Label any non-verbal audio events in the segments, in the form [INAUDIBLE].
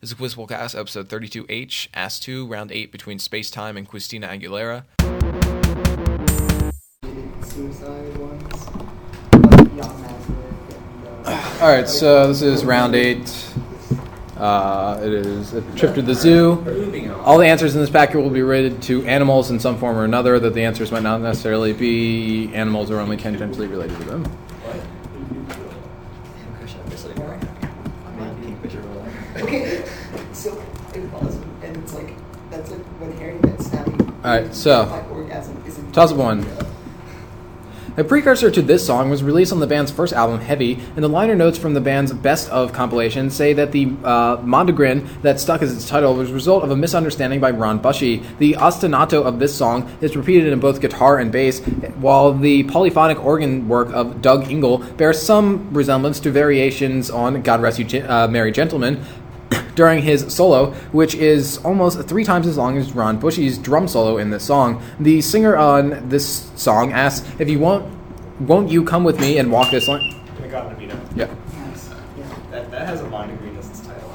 This is Quiz Cast, episode 32H, Ask 2, round 8 between Space Time and Quiztina Aguilera. suicide ones. Like Young Nazareth and, uh, All right, so this is round eight. Uh, it is a trip to the zoo. All the answers in this packet will be related to animals in some form or another, that the answers might not necessarily be animals or only tangentially related to them. Okay, so it was, and it's like that's like when Harry met Sally. Alright, so, toss up one. A precursor to this song was released on the band's first album, Heavy, and the liner notes from the band's Best of compilation say that the uh, mondegreen that stuck as its title was a result of a misunderstanding by Ron Bushy. The ostinato of this song is repeated in both guitar and bass, while the polyphonic organ work of Doug Ingle bears some resemblance to variations on God Rest You uh, Merry Gentlemen, [COUGHS] during his solo, which is almost three times as long as Ron Bushy's drum solo in this song. The singer on this song asks, "If you won't, won't you come with me and walk this line?" I got an Amino. Yeah. Yes. Yeah. That, that has a mondegreen as its title.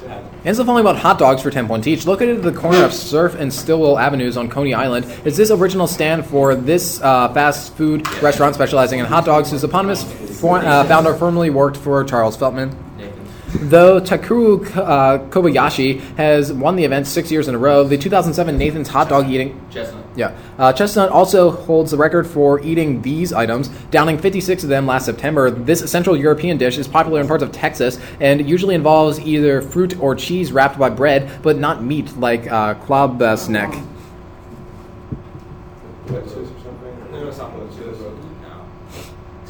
Should have it. Answer the following about hot dogs for 10 points each. Located at the corner of Surf and Stillwell Avenues on Coney Island, is this original stand for this uh, fast food restaurant specializing in hot dogs, whose eponymous for, uh, founder formerly worked for Charles Feltman. Though Takeru uh, Kobayashi has won the event six years in a row, the 2007 Nathan's hot dog eating Chestnut. yeah. Uh, Chestnut also holds the record for eating these items, downing 56 of them last September. This Central European dish is popular in parts of Texas and usually involves either fruit or cheese wrapped by bread, but not meat like uh, klobasnek. No, it's not what it is.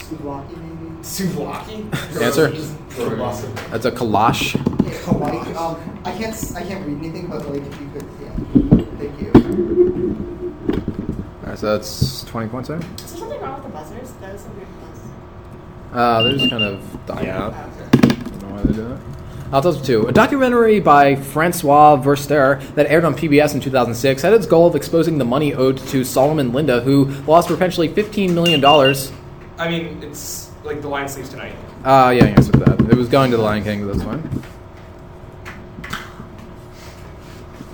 Souvlaki maybe. Souvlaki? [LAUGHS] Answer? Awesome. That's a kolache. Okay, Um, I can't. s- I can't read anything, but like if you could, yeah. Thank you. All right, so that's 20 points there. Is there something wrong with the buzzers? That is a weird buzz. Uh, they're just kind of dying out. I don't know why they do that. I'll tell you two. A documentary by Francois Verster that aired on PBS in 2006 had its goal of exposing the money owed to Solomon Linda, who lost potentially $15 million. I mean, it's like the Lion sleeps tonight. Uh, yeah, I answered that. It was going to the Lion King, but that's fine.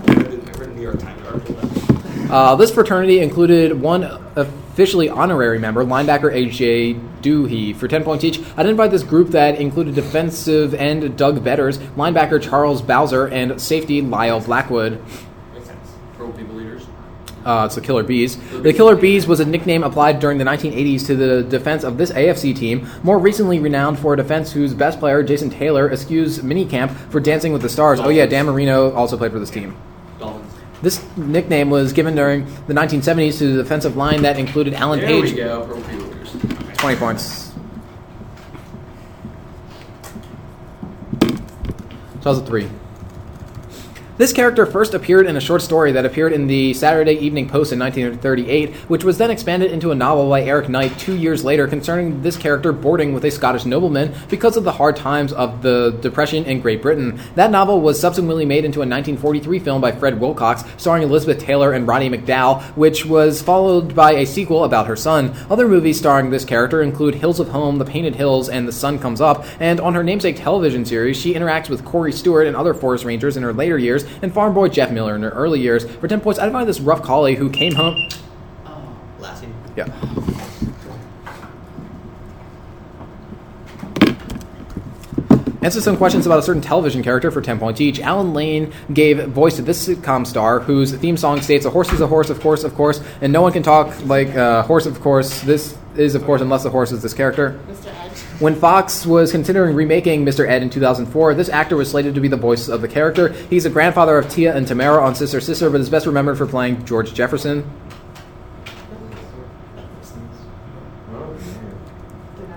I read I read the New York Times article. That Uh, this fraternity included one officially honorary member, linebacker A.J. Duhe, for 10 points each. Identified this group that included defensive end Doug Betters, linebacker Charles Bowser, and safety Lyle Blackwood. makes sense. Purple People Eaters. Uh, it's the Killer Bees. The Killer Bees was a nickname applied during the 1980s to the defense of this AFC team, more recently renowned for a defense whose best player, Jason Taylor, excused minicamp for Dancing with the Stars. Oh, yeah, Dan Marino also played for this team. Dolphins. This nickname was given during the 1970s to the defensive line that included Alan There Page. we go. Purple People Eaters. 20 points. So that was a three. This character first appeared in a short story that appeared in the Saturday Evening Post in 1938, which was then expanded into a novel by Eric Knight two years later concerning this character boarding with a Scottish nobleman because of the hard times of the Depression in Great Britain. That novel was subsequently made into a 1943 film by Fred Wilcox, starring Elizabeth Taylor and Roddy McDowall, which was followed by a sequel about her son. Other movies starring this character include Hills of Home, The Painted Hills, and The Sun Comes Up, and on her namesake television series, she interacts with Corey Stuart and other forest rangers in her later years, and farm boy Jeff Miller in her early years. For 10 points, I find this rough collie who came home. Oh, Lassie. Yeah. Answer some questions about a certain television character for 10 points each. Allan Lane gave voice to this sitcom star whose theme song states, A horse is a horse, of course, of course, and no one can talk like a horse, of course. This is, of course, unless the horse is this character. Mr. When Fox was considering remaking Mr. Ed in 2004, this actor was slated to be the voice of the character. He's the grandfather of Tia and Tamara on Sister Sister, but is best remembered for playing George Jefferson.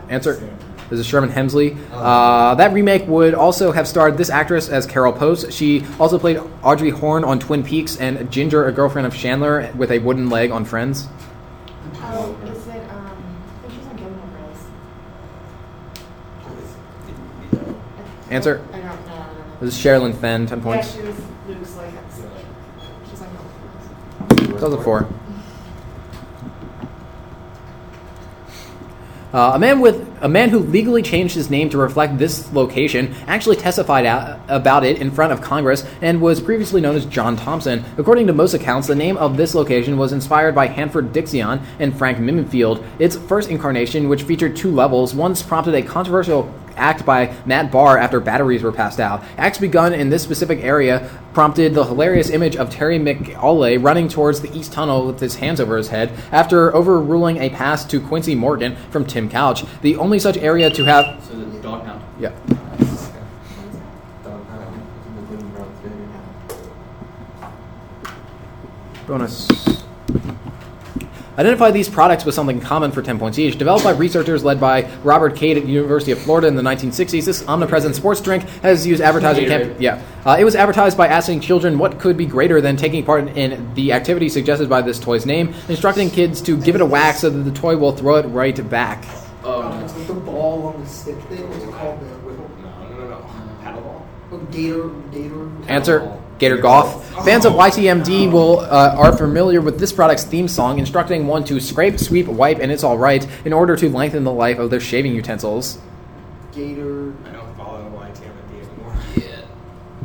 Answer. This is Sherman Hemsley. Uh, that remake would also have starred this actress as Carol Post. She also played Audrey Horne on Twin Peaks and Ginger, a girlfriend of Chandler, with a wooden leg on Friends. Oh, is it, um, I think she's on Gilmore Girls. Answer. I don't know. I don't know. This is Sherilyn Fenn, 10 Yeah, points. she was Luke's like, she's Girls. That was a four. Uh, a man with a man who legally changed his name to reflect this location actually testified out, about it in front of Congress and was previously known as John Thompson. According to most accounts, the name of this location was inspired by Hanford Dixon and Frank Minnifield. Its first incarnation, which featured two levels, once prompted a controversial act by Matt Barr after batteries were passed out. Acts begun in this specific area prompted the hilarious image of Terry McAulay running towards the East Tunnel with his hands over his head after overruling a pass to Quincy Morgan from Tim Couch. The only such area to have. So the dog pound. Yeah. Bonus. Identify these products with something common for 10 points each. Developed by researchers led by Robert Cade at the University of Florida in the 1960s, this omnipresent sports drink has used advertising. Gatorade. Camp- yeah, uh, it was advertised by asking children what could be greater than taking part in the activity suggested by this toy's name, instructing kids to give it a whack so that the toy will throw it right back. Oh, It's with the ball on the stick thing. What's it called? The No, no, no, no. Paddleball. oh, Gator, Gator. Answer: Gator Golf. Fans of YTMD will uh, are familiar with this product's theme song, instructing one to scrape, sweep, wipe, and it's all right in order to lengthen the life of their shaving utensils. Gator. I don't follow YTMD anymore. yeah.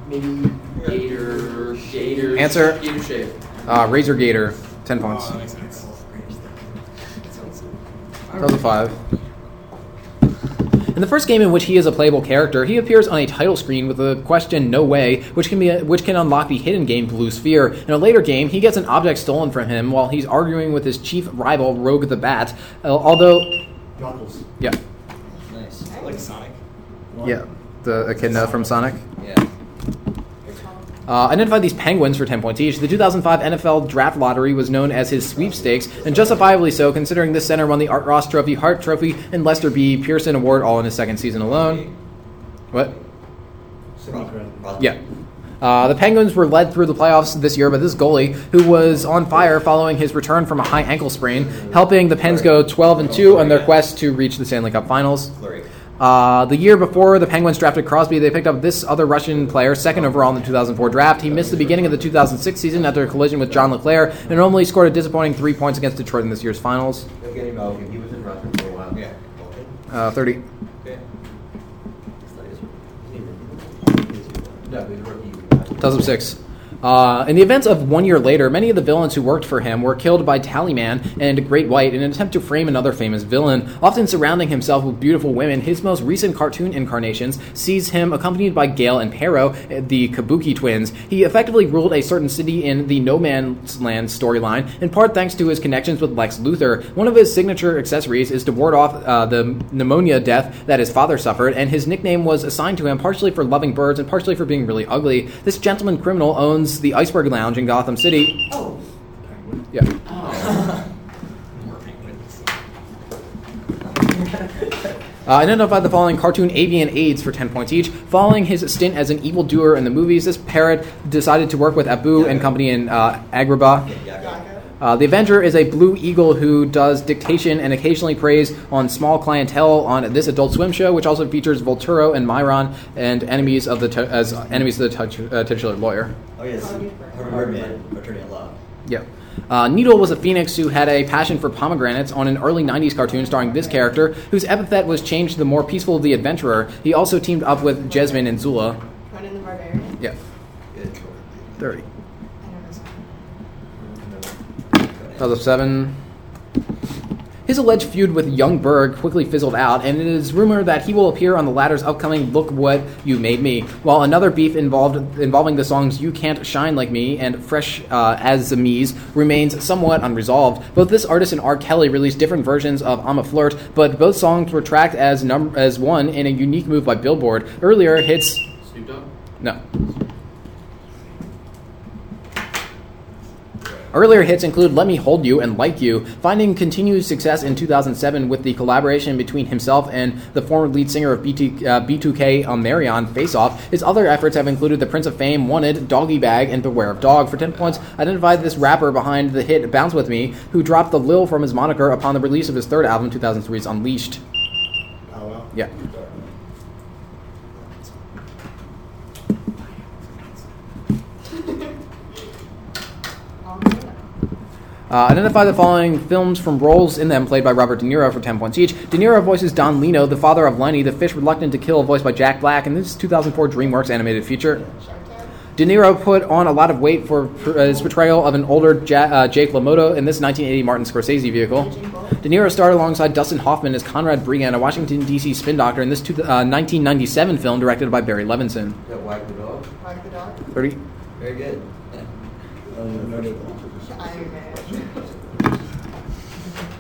Maybe. Gator, Gator. Answer. Gator shape. Uh, Razor Gator, ten points. Oh, that makes sense. That was a five. In the first game in which he is a playable character, he appears on a title screen with the question "No way," which can be which can unlock the hidden game Blue Sphere. In a later game, he gets an object stolen from him while he's arguing with his chief rival Rogue the Bat. Uh, although, Knuckles. yeah, Nice. I like Sonic. yeah, the echidna from Sonic. Yeah. Uh, identify these penguins for 10 points each. The 2005 NFL Draft Lottery was known as his sweepstakes, and justifiably so, considering this center won the Art Ross Trophy, Hart Trophy, and Lester B. Pearson Award all in his second season alone. What? Yeah. Uh, the Penguins were led through the playoffs this year by this goalie, who was on fire following his return from a high ankle sprain, helping the Pens go 12 and 2 on their quest to reach the Stanley Cup Finals. Uh, the year before the Penguins drafted Crosby, they picked up this other Russian player, second overall in the 2004 draft. He missed the beginning of the 2006 season after a collision with John LeClair, and only scored a disappointing three points against Detroit in this year's finals. Evgeny Malkin. He was in Russia for a while. Yeah. Uh, 30. Yeah. No, he was a rookie. 2006. Uh, in the events of one year later, many of the villains who worked for him were killed by Tallyman and Great White in an attempt to frame another famous villain. Often surrounding himself with beautiful women, his most recent cartoon incarnations sees him accompanied by Gale and Pero, uh, the Kabuki twins. He effectively ruled a certain city in the No Man's Land storyline, in part thanks to his connections with Lex Luthor. One of his signature accessories is to ward off uh, the pneumonia death that his father suffered, and his nickname was assigned to him partially for loving birds and partially for being really ugly. This gentleman criminal owns the Iceberg Lounge in Gotham City. Oh. Yeah. Penguins. Uh, identify the following cartoon avian aides for 10 points each. Following his stint as an evildoer in the movies, this parrot decided to work with Abu and company in uh, Agrabah. Uh, the Avenger is a blue eagle who does dictation and occasionally preys on small clientele on this Adult Swim show, which also features Vulturo and Myron and enemies of the tu- as enemies of the touch, uh, titular lawyer. Oh yes. Herman, attorney at law. Yeah. Uh, Needle was a phoenix who had a passion for pomegranates on an early 90s cartoon starring this character, whose epithet was changed to the more peaceful the adventurer. He also teamed up with Jasmine and Zula. Conan the Barbarian. Yeah. 30. I don't know. That was a 7. His alleged feud with Young Berg quickly fizzled out, and it is rumored that he will appear on the latter's upcoming Look What You Made Me, while another beef involved involving the songs You Can't Shine Like Me and Fresh uh, as a Mies remains somewhat unresolved. Both this artist and R. Kelly released different versions of I'm a Flirt, but both songs were tracked as, num- as one in a unique move by Billboard. Earlier hits. Snoop Dogg. No. Earlier hits include Let Me Hold You and Like You, finding continued success in 2007 with the collaboration between himself and the former lead singer of BT, uh, B2K Omarion, Face Off. His other efforts have included The Prince of Fame, Wanted, Doggy Bag, and Beware of Dog. For 10 points, identify this rapper behind the hit Bounce With Me, who dropped the Lil from his moniker upon the release of his third album, 2003's Unleashed. Oh, well. Yeah. Uh, identify the following films from roles in them played by Robert De Niro for 10 points each. De Niro voices Don Lino, the father of Lenny, the fish reluctant to kill, voiced by Jack Black, in this 2004 DreamWorks animated feature. De Niro put on a lot of weight for for his portrayal of an older ja- uh, Jake LaMotta in this 1980 Martin Scorsese vehicle. De Niro starred alongside Dustin Hoffman as Conrad Bregan, a Washington, D.C. spin doctor in this two, uh, 1997 film directed by Barry Levinson. Is that Wag the Dog? Wag the Dog. 30. Very good. [LAUGHS] Iron Man.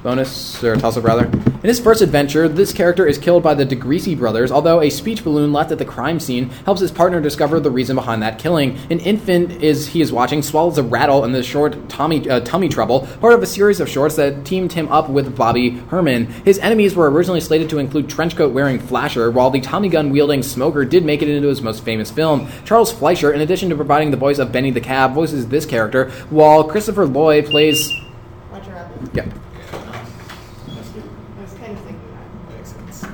Bonus or toss up rather. In his first adventure, this character is killed by the DeGreasy brothers, although a speech balloon left at the crime scene helps his partner discover the reason behind that killing. An infant is he is watching swallows a rattle in the short Tommy uh, Tummy Trouble, part of a series of shorts that teamed him up with Baby Herman. His enemies were originally slated to include trenchcoat wearing Flasher, while the Tommy gun wielding Smoker did make it into his most famous film. Charles Fleischer, in addition to providing the voice of Benny the Cab, voices this character, while Christopher Lloyd plays yeah. I was kind of thinking that. Makes sense.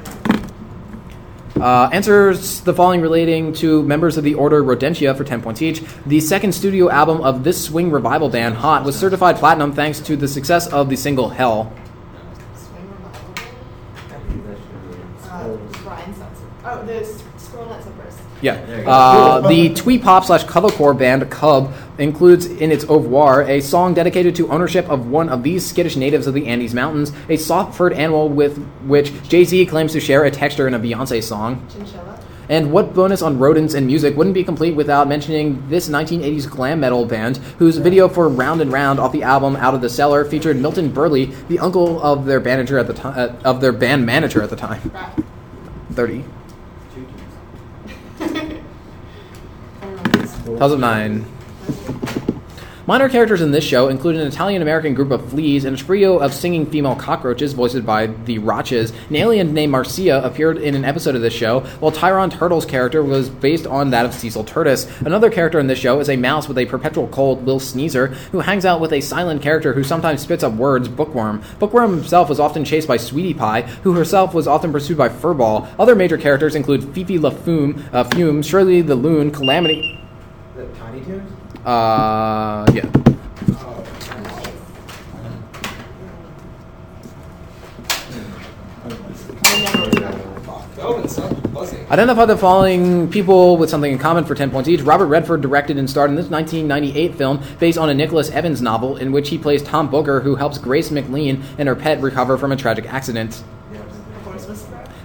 Uh, answers the following relating to members of the Order Rodentia for 10 points each. The second studio album of this swing revival band, Hot, was certified platinum thanks to the success of the single Hell. Swing revival. Brian Setzer. Oh, the s- Squirrel Nut Slippers. Yeah. There you go. Uh, the twee pop slash colorcore band Cub includes in its au revoir a song dedicated to ownership of one of these skittish natives of the Andes Mountains, a soft furred animal with which Jay Z claims to share a texture in a Beyonce song. Chinchilla. And what bonus on rodents and music wouldn't be complete without mentioning this 1980s glam metal band, whose video for Round and Round off the album Out of the Cellar featured Milton Burley, the uncle of their manager at the time, uh, of their band manager at the time. [LAUGHS] 30. [LAUGHS] 2009. Minor characters in this show include an Italian American group of fleas and a trio of singing female cockroaches voiced by the Roches. An alien named Marcia appeared in an episode of this show, while Tyron Turtle's character was based on that of Cecil Turtis. Another character in this show is a mouse with a perpetual cold, Lil Sneezer, who hangs out with a silent character who sometimes spits up words, Bookworm. Bookworm himself was often chased by Sweetie Pie, who herself was often pursued by Furrball. Other major characters include Fifi La Fume, uh, Fume, Shirley the Loon, Calamity. The Tiny Toons? Uh, yeah. Identify the following people with something in common for 10 points each. Robert Redford directed and starred in this 1998 film based on a Nicholas Evans novel in which he plays Tom Booker, who helps Grace McLean and her pet recover from a tragic accident.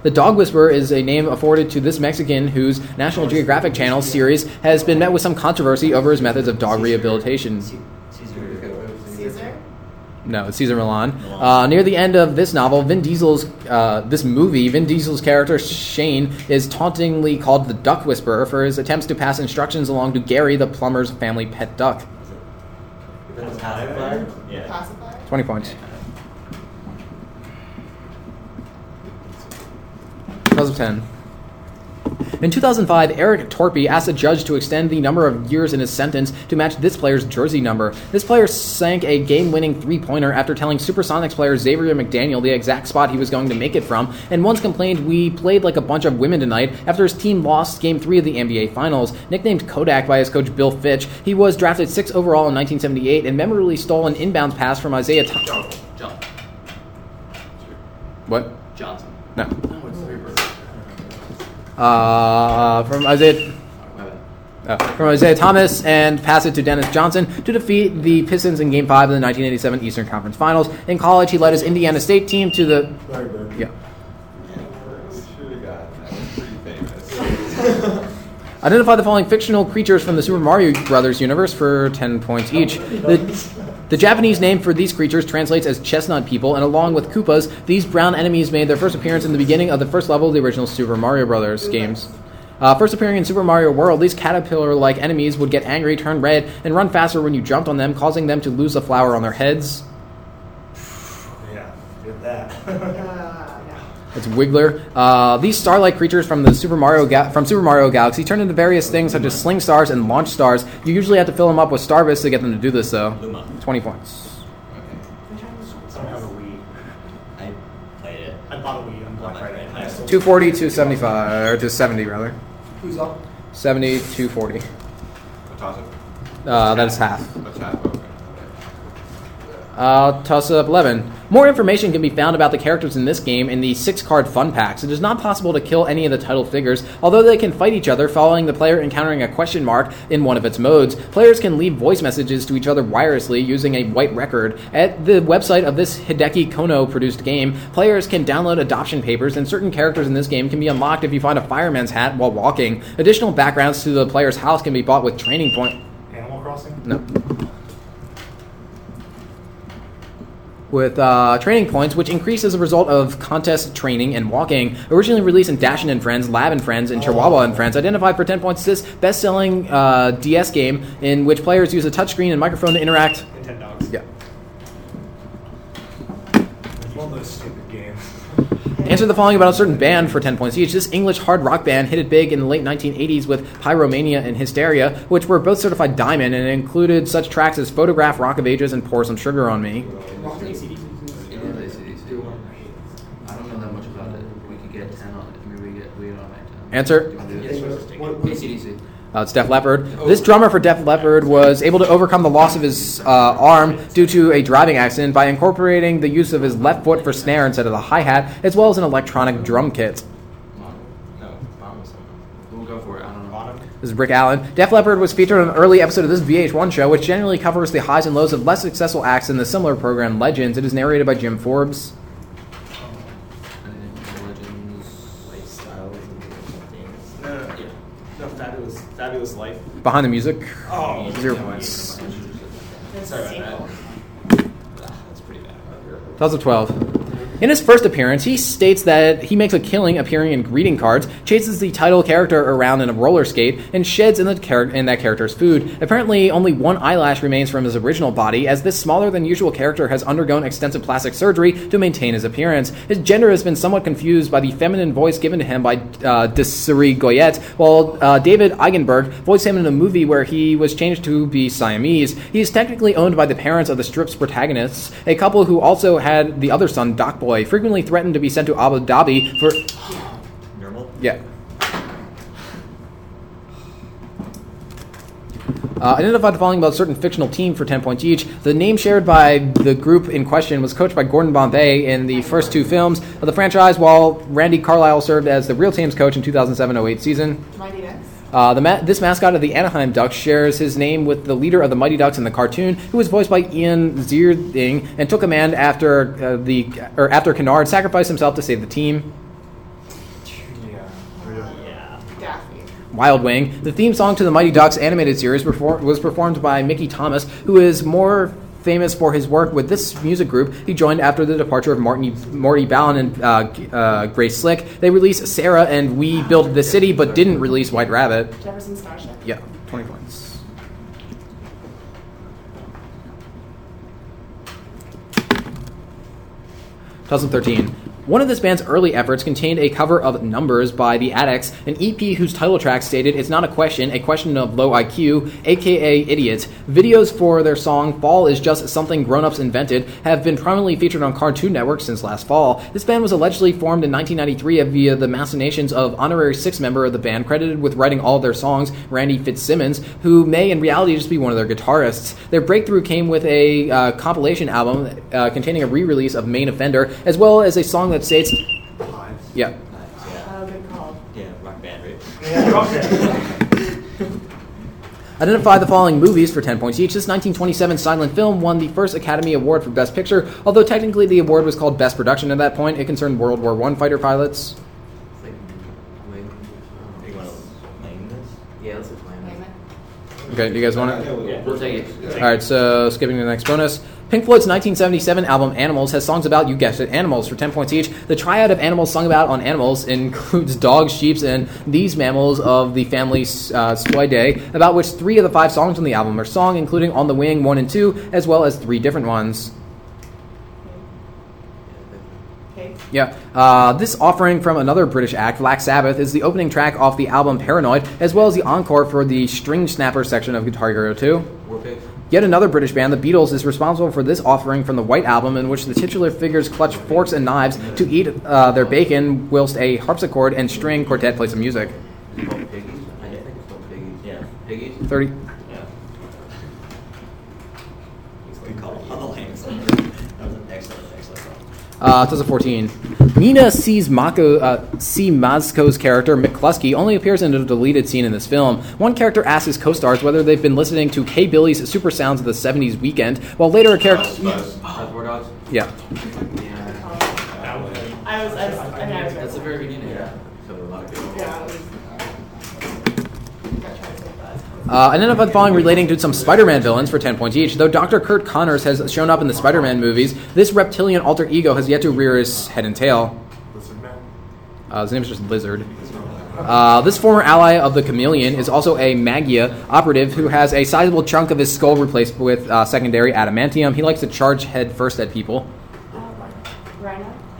Horse Whisperer. The Dog Whisperer is a name afforded to this Mexican whose National Geographic Channel series has been met with some controversy over his methods of dog rehabilitation. Caesar. Caesar. No, it's Cesar Millan. Uh, near the end of this novel, Vin Diesel's uh, this movie, Vin Diesel's character Shane is tauntingly called the Duck Whisperer for his attempts to pass instructions along to Gary, the plumber's family pet duck. That's pacifier? Yeah. Pacifier. Twenty points. Plus of ten. In 2005, Eric Torpy asked a judge to extend the number of years in his sentence to match this player's jersey number. This player sank a game-winning three-pointer after telling Supersonics player Xavier McDaniel the exact spot he was going to make it from, and once complained we played like a bunch of women tonight after his team lost Game 3 of the NBA Finals. Nicknamed Kodak by his coach Bill Fitch, he was drafted 6 overall in 1978 and memorably stole an inbound pass from Isiah Thomas. John. What? Johnson. No. No, it's three birds. Uh, from Isaiah. Uh, from Isiah Thomas and pass it to Dennis Johnson to defeat the Pistons in Game 5 of the 1987 Eastern Conference Finals. In college, he led his Indiana State team to the. Bird. Yeah. Should have got that was pretty famous. Identify the following fictional creatures from the Super Mario Brothers universe for 10 points each. The, the Japanese name for these creatures translates as chestnut people, and along with Koopas, these brown enemies made their first appearance in the beginning of the first level of the original Super Mario Bros. games. Uh, first appearing in Super Mario World, these caterpillar like enemies would get angry, turn red, and run faster when you jumped on them, causing them to lose the flower on their heads. Yeah, did that. [LAUGHS] No. It's Wiggler. Uh, these star-like creatures from the Super Mario Ga- from Super Mario Galaxy turn into various things such as sling stars and launch stars. You usually have to fill them up with starbits to get them to do this, though. Luma. Twenty points. I don't have a Wii. I played it. I bought a Wii on Black Friday. and I sold it. 240 to 75 or to 70 rather. Who's up? 70 240. Toss it. Uh, that is half. Let's have okay. Uh, toss up 11. More information can be found about the characters in this game in the six card fun packs. It is not possible to kill any of the title figures, although they can fight each other following the player encountering a question mark in one of its modes. Players can leave voice messages to each other wirelessly using a white record. At the website of this Hideki Kono produced game, players can download adoption papers, and certain characters in this game can be unlocked if you find a fireman's hat while walking. Additional backgrounds to the player's house can be bought with training point. Animal Crossing? No. With uh, training points, which increase as a result of contest training and walking. Originally released in Dachshund and Friends, Lab and Friends, and Chihuahua and Friends, identified for 10 points this best selling uh, DS game in which players use a touchscreen and microphone to interact. Nintendogs. Yeah. One of those stupid games. [LAUGHS] Answer the following about a certain band for 10 points each. This English hard rock band hit it big in the late 1980s with Pyromania and Hysteria, which were both certified diamond and included such tracks as Photograph, Rock of Ages, and Pour Some Sugar on Me. It is AC/DC. I don't know that much about it. We could get 10 on it. Maybe we get we get on my 10. Answer. AC/DC. Uh, it's Def Leppard. This drummer for Def Leppard was able to overcome the loss of his uh, arm due to a driving accident by incorporating the use of his left foot for snare instead of the hi hat, as well as an electronic drum kit. This is Rick Allen. Def Leppard was featured on an early episode of this VH1 show, which generally covers the highs and lows of less successful acts in the similar program Legends. It is narrated by Jim Forbes. And Legends. Lifestyle something. No, no, Yeah. no, fabulous, fabulous life. Behind the music. Oh, Zero points. Sorry about that. That's pretty bad. 12. In his first appearance, he states that he makes a killing appearing in greeting cards, chases the title character around in a roller skate, and sheds in, the char- in that character's food. Apparently, only one eyelash remains from his original body, as this smaller than usual character has undergone extensive plastic surgery to maintain his appearance. His gender has been somewhat confused by the feminine voice given to him by uh, Desiree Goyette, while uh, David Eigenberg voiced him in a movie where he was changed to be Siamese. He is technically owned by the parents of the strip's protagonists, a couple who also had the other son, Doc Boy, frequently threatened to be sent to Abu Dhabi for. Normal? Yeah. Uh, identified the following about a certain fictional team for 10 points each. The name shared by the group in question was coached by Gordon Bombay in the first two films of the franchise, while Randy Carlyle served as the real team's coach in 2007 08 season. Mighty Ducks. Uh, ma- this mascot of the Anaheim Ducks shares his name with the leader of the Mighty Ducks in the cartoon, who was voiced by Ian Ziering and took command after uh, the or after Canard sacrificed himself to save the team. Wild Wing. The theme song to the Mighty Ducks animated series was performed by Mickey Thomas, who is more famous for his work with this music group. He joined after the departure of Martin, Morty Balin and uh, uh, Grace Slick. They released Sarah and We Built the City, but didn't release White Rabbit. Jefferson Starship. Yeah, 20 points. Two thousand thirteen. One of this band's early efforts contained a cover of Numbers by The Adicts, an EP whose title track stated, It's not a question, a question of low IQ, aka idiots. Videos for their song Fall is Just Something Grown Ups Invented have been prominently featured on Cartoon Network since last fall. This band was allegedly formed in 1993 via the machinations of honorary six member of the band, credited with writing all of their songs, Randy Fitzsimmons, who may in reality just be one of their guitarists. Their breakthrough came with a uh, compilation album uh, containing a re release of Main Offender, as well as a song that states, Yeah. Yeah. Yeah, rock band, right? [LAUGHS] Identify the following movies for 10 points each. This 1927 silent film won the first Academy Award for Best Picture, although technically the award was called Best Production at that point. It concerned World War I fighter pilots. It's like wing. You want to name this? Yeah, let's explain Name it. it. Okay, do you guys want it? Yeah. We'll take it. All right, so skipping to the next bonus. Pink Floyd's 1977 album Animals has songs about, you guessed it, animals for 10 points each. The triad of animals sung about on animals includes dogs, sheep, and these mammals of the family uh, Suidae, about which three of the five songs on the album are sung, including On the Wing 1 and 2, as well as three different ones. Yeah. Uh, this offering from another British act, Black Sabbath, is the opening track off the album Paranoid, as well as the encore for the string snapper section of Guitar Hero 2. War pigs. Yet another British band, the Beatles, is responsible for this offering from the White Album, in which the titular figures clutch forks and knives to eat uh, their bacon, whilst a harpsichord and string quartet play some music. Is it called piggies? I think it's called piggies. Yeah. Piggies? 30. Yeah. Good call. On the lane. Uh, 2014. Nina sees Mako, uh, C. Mazko's character, McCluskey, only appears in a deleted scene in this film. One character asks his co stars whether they've been listening to K. Billy's Super Sounds of the 70s weekend, while later a character. Reservoir Yeah. Yeah. I was, I was, I mean, I was. That's the very beginning. Yeah. So a lot of people. Yeah, I was. I tried to say Uh, identify the following relating to some Spider Man villains for 10 points each. Though Dr. Curt Connors has shown up in the Spider Man movies, this reptilian alter ego has yet to rear his head and tail. Uh, his name is just Lizard. Uh, this former ally of the Chameleon is also a Maggia operative who has a sizable chunk of his skull replaced with uh, secondary adamantium. He likes to charge head first at people.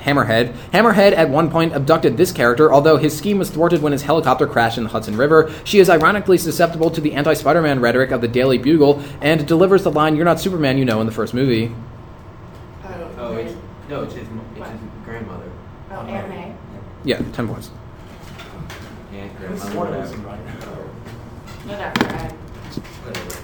Rhino? Hammerhead. Hammerhead at one point abducted this character, although his scheme was thwarted when his helicopter crashed in the Hudson River. She is ironically susceptible to the anti Spider Man rhetoric of the Daily Bugle and delivers the line, You're not Superman, you know, in the first movie. Oh, Oh, it's no, it's his, it's his grandmother. Oh, Aunt May. Yeah, 10 points. Aunt, This grandmother, one isn't whatever. right. Whatever. I, Whatever.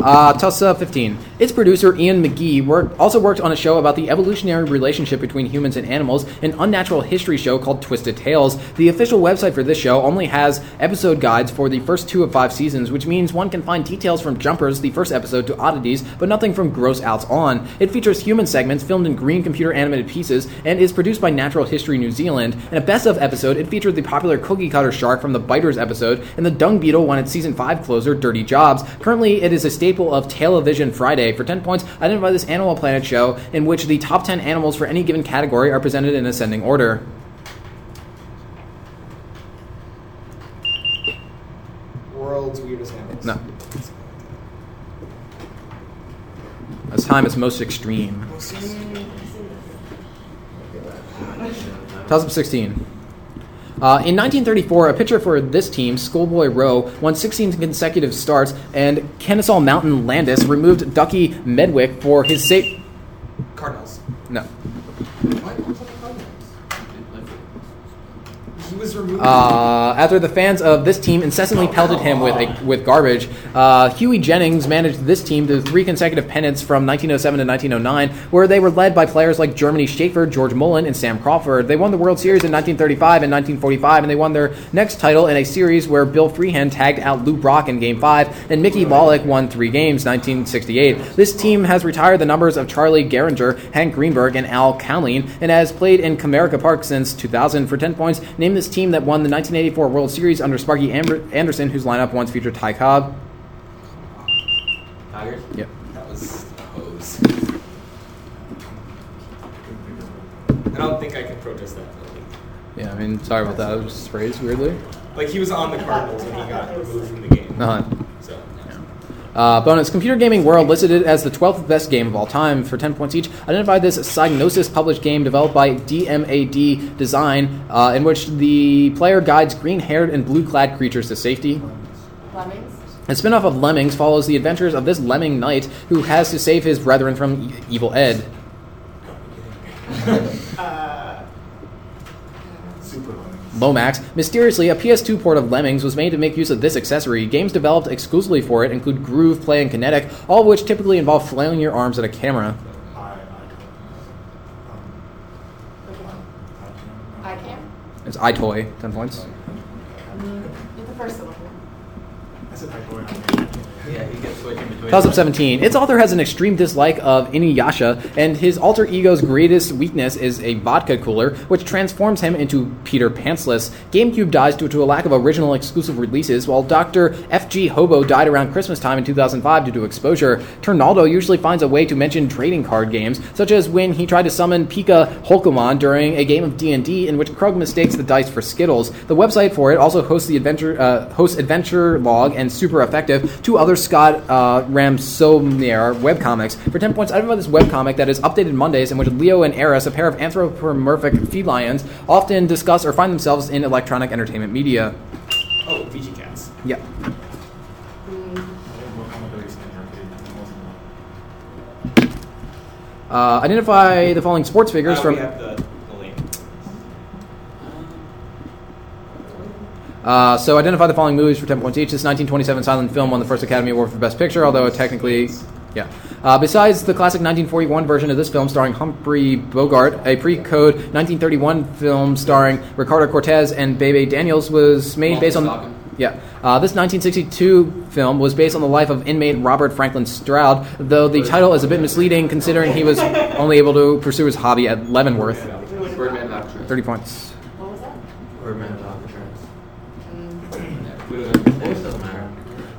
Uh, Tussa 15. Its producer, Ian McGee, also worked on a show about the evolutionary relationship between humans and animals, an unnatural history show called Twisted Tales. The official website for this show only has episode guides for the first two of five seasons, which means one can find details from Jumpers, the first episode, to Oddities, but nothing from Gross Outs on. It features human segments filmed in green computer animated pieces and is produced by Natural History New Zealand. In a best of episode, it featured the popular cookie cutter shark from the Biters episode, and the dung beetle won its season 5 closer, Dirty Jobs. Currently, it is a staple of Television Friday. For 10 points, identify this Animal Planet show in which the top 10 animals for any given category are presented in ascending order. World's weirdest animals. No. As time is most extreme. Toss up 16. Uh, in 1934, a pitcher for this team, Schoolboy Rowe, won 16 consecutive starts, and Kennesaw Mountain Landis removed Ducky Medwick for his sa- Cardinals. No. What? What's up with Cardinals? He was removed. Uh, after the fans of this team incessantly pelted him with with garbage, uh, Hughie Jennings managed this team to three consecutive pennants from 1907 to 1909, where they were led by players like Germany Schaefer, George Mullen, and Sam Crawford. They won the World Series in 1935 and 1945, and they won their next title in a series where Bill Freehan tagged out Lou Brock in Game 5, and Mickey Bollock won three games, 1968. This team has retired the numbers of Charlie Gehringer, Hank Greenberg, and Al Cowling, and has played in Comerica Park since 2000. For 10 points, name this team that won the 1984 World Series under Sparky Amber- Anderson, whose lineup once featured Ty Cobb. Tigers. Yep. That was a hose. I don't think I can protest that. Really. Yeah, I mean, sorry about that. It was phrased weirdly. Like he was on the Cardinals when he got removed from the game. Uh-huh. So Uh, bonus Computer Gaming World listed it as the 12th best game of all time for 10 points each. Identified this Psygnosis published game developed by DMAD Design, uh, in which the player guides green haired and blue clad creatures to safety. Lemmings? A spin off of Lemmings follows the adventures of this lemming knight who has to save his brethren from e- evil Ed. [LAUGHS] Lomax. Mysteriously, a PS2 port of Lemmings was made to make use of this accessory. Games developed exclusively for it include Groove, Play, and Kinetic, all of which typically involve flailing your arms at a camera. I, I, um, which one? I, I can. It's EyeToy, 10 points. 2017. Its author has an extreme dislike of Inuyasha, and his alter ego's greatest weakness is a vodka cooler, which transforms him into Peter Pantsless. GameCube dies due to a lack of original exclusive releases, while Dr. F.G. Hobo died around Christmas time in 2005 due to exposure. Turnaldo usually finds a way to mention trading card games, such as when he tried to summon Pika Holkomon during a game of D&D in which Krug mistakes the dice for Skittles. The website for it also hosts the adventure uh, hosts Adventure Log and Super Effective, two other Scott uh, Ramsoomair webcomics. For 10 points, I identify this webcomic that is updated Mondays in which Leo and Aeris, a pair of anthropomorphic felines, often discuss or find themselves in electronic entertainment media. oh, VG Cats. Yeah. Uh, identify the following sports figures Uh, from. we have the, the link. Uh, so identify the following movies for 10 points each. This 1927 silent film won the first Academy Award for Best Picture, although it technically... Yeah. Uh, besides the classic 1941 version of this film starring Humphrey Bogart, a pre-code 1931 film starring Ricardo Cortez and Bebe Daniels was made based on. Yeah. Uh, this 1962 film was based on the life of inmate Robert Franklin Stroud, though the title is a bit misleading considering he was only able to pursue his hobby at Leavenworth. Birdman 30 points. What was that? Birdman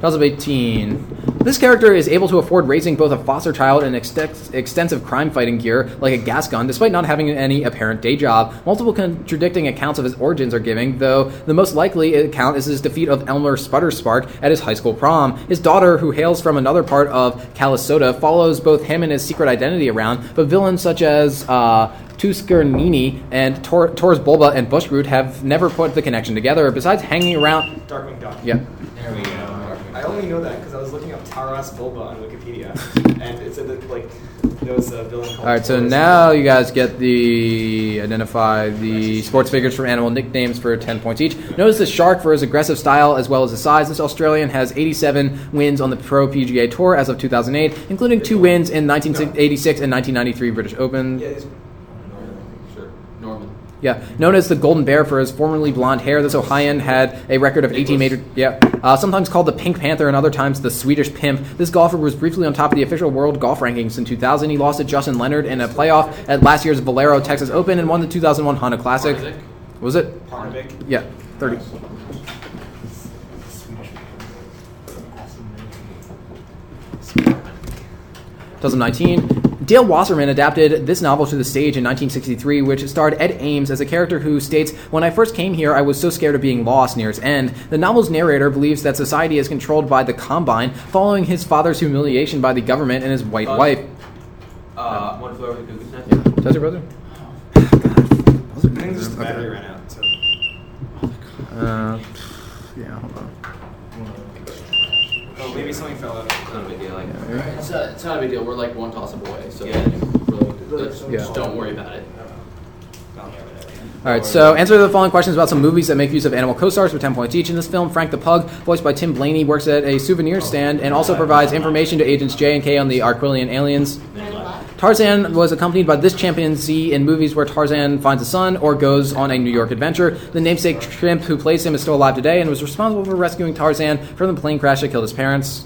Class of 18. This character is able to afford raising both a foster child and extensive crime fighting gear, like a gas gun, despite not having any apparent day job. Multiple contradicting accounts of his origins are given, though the most likely account is his defeat of Elmer Sputterspark at his high school prom. His daughter, who hails from another part of Calisota, follows both him and his secret identity around, but villains such as uh, Tuskernini and Tor- Taurus Bulba and Bushroot have never put the connection together, besides hanging around. Darkwing Duck. Yeah. There we go. I only know that because I was looking up Taras Bulba on Wikipedia, [LAUGHS] and it said that like there was uh, a villain called. All right, so now you guys get the identify the sports figures from animal nicknames for 10 points each. Notice the shark for his aggressive style as well as his size. This Australian has 87 wins on the Pro PGA Tour as of 2008, including two wins in 1986 and 1993 British Open. Yeah, it's- Sure. Norman. Yeah, known as the Golden Bear for his formerly blonde hair, this Ohioan had a record of 18 major. Yeah, uh, sometimes called the Pink Panther and other times the Swedish Pimp. This golfer was briefly on top of the official world golf rankings in 2000. He lost to Justin Leonard in a playoff at last year's Valero Texas Open and won the 2001 Honda Classic. Parnevik. Was it? Parnevik. Yeah, 30. 2019. Dale Wasserman adapted this novel to the stage in 1963, which starred Ed Ames as a character who states, When I first came here, I was so scared of being lost near its end. The novel's narrator believes that society is controlled by the Combine, following his father's humiliation by the government and his white Uh, wife. Uh, one flew over the cuckoo's nest. Yeah. Does it, brother? I think just the battery ran out. So. Uh, yeah, hold on. Maybe something fell out. It's not a big deal. Like, Yeah. it's, not, it's not a big deal. We're like one toss up away, so Yeah. really, let's- Yeah. just don't worry about it. All right, so answer the following questions about some movies that make use of animal co-stars for 10 points each. In this film, Frank the Pug, voiced by Tim Blaney, works at a souvenir stand and also provides information to Agents J and K on the Arquillian aliens. Men in Black. Tarzan was accompanied by this chimpanzee in movies where Tarzan finds a son or goes on a New York adventure. The namesake shrimp who plays him is still alive today and was responsible for rescuing Tarzan from the plane crash that killed his parents.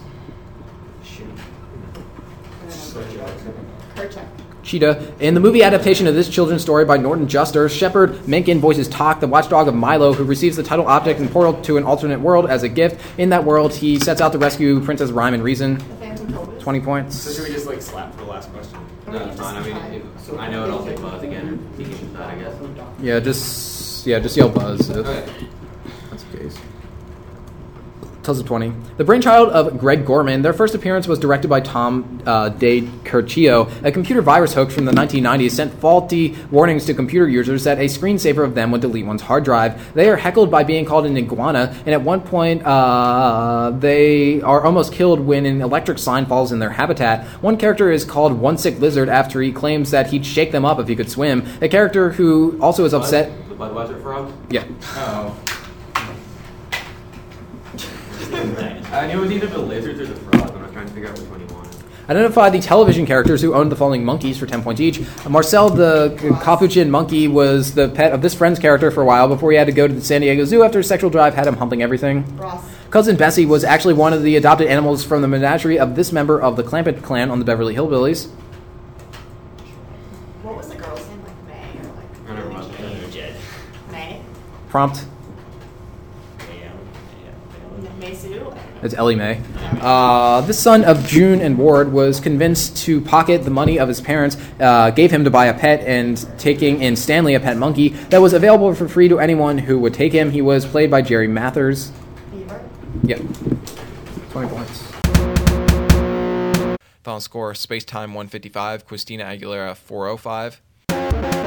Kerchak. Cheetah. In the movie adaptation of this children's story by Norton Juster, Shepard Menken voices Tok, the watchdog of Milo, who receives the title object and portal to an alternate world as a gift. In that world, he sets out to rescue Princess Rhyme and Reason. The Phantom Phobos. 20 So points. should we just like slap for the last question? No, it's fine. I mean, if, I know it. I'll take Buzz again. He can decide, I guess. Yeah, just yeah, just yell buzz. if Okay. That's the. Tells of 20. The brainchild of Greg Gorman, their first appearance was directed by Tom uh, De Curcio. A computer virus hoax from the 1990s sent faulty warnings to computer users that a screensaver of them would delete one's hard drive. They are heckled by being called an iguana, and at one point, uh, they are almost killed when an electric sign falls in their habitat. One character is called One Sick Lizard after he claims that he'd shake them up if he could swim. A character who also is upset. The Budweiser frog? Yeah. Oh. I knew it was either the lizards or the frog when I was trying to figure out which one he wanted. Identify the television characters who owned the following monkeys for 10 points each. Marcel the Capuchin monkey was the pet of this friend's character for a while before he had to go to the San Diego Zoo after his sexual drive had him humping everything. Ross. Cousin Bessie was actually one of the adopted animals from the menagerie of this member of the Clampett clan on the Beverly Hillbillies. What was the girl's name? Like May or like? I don't remember. Jed. May. Prompt. Yeah. Yeah. May Sue. It's Ellie Mae. Uh, the son of June and Ward was convinced to pocket the money of his parents, uh, gave him to buy a pet, and taking in Stanley, a pet monkey, that was available for free to anyone who would take him. He was played by Jerry Mathers. Beaver. Yep. 20 points. Final score Space Time 155, Quiztina Aguilera 405.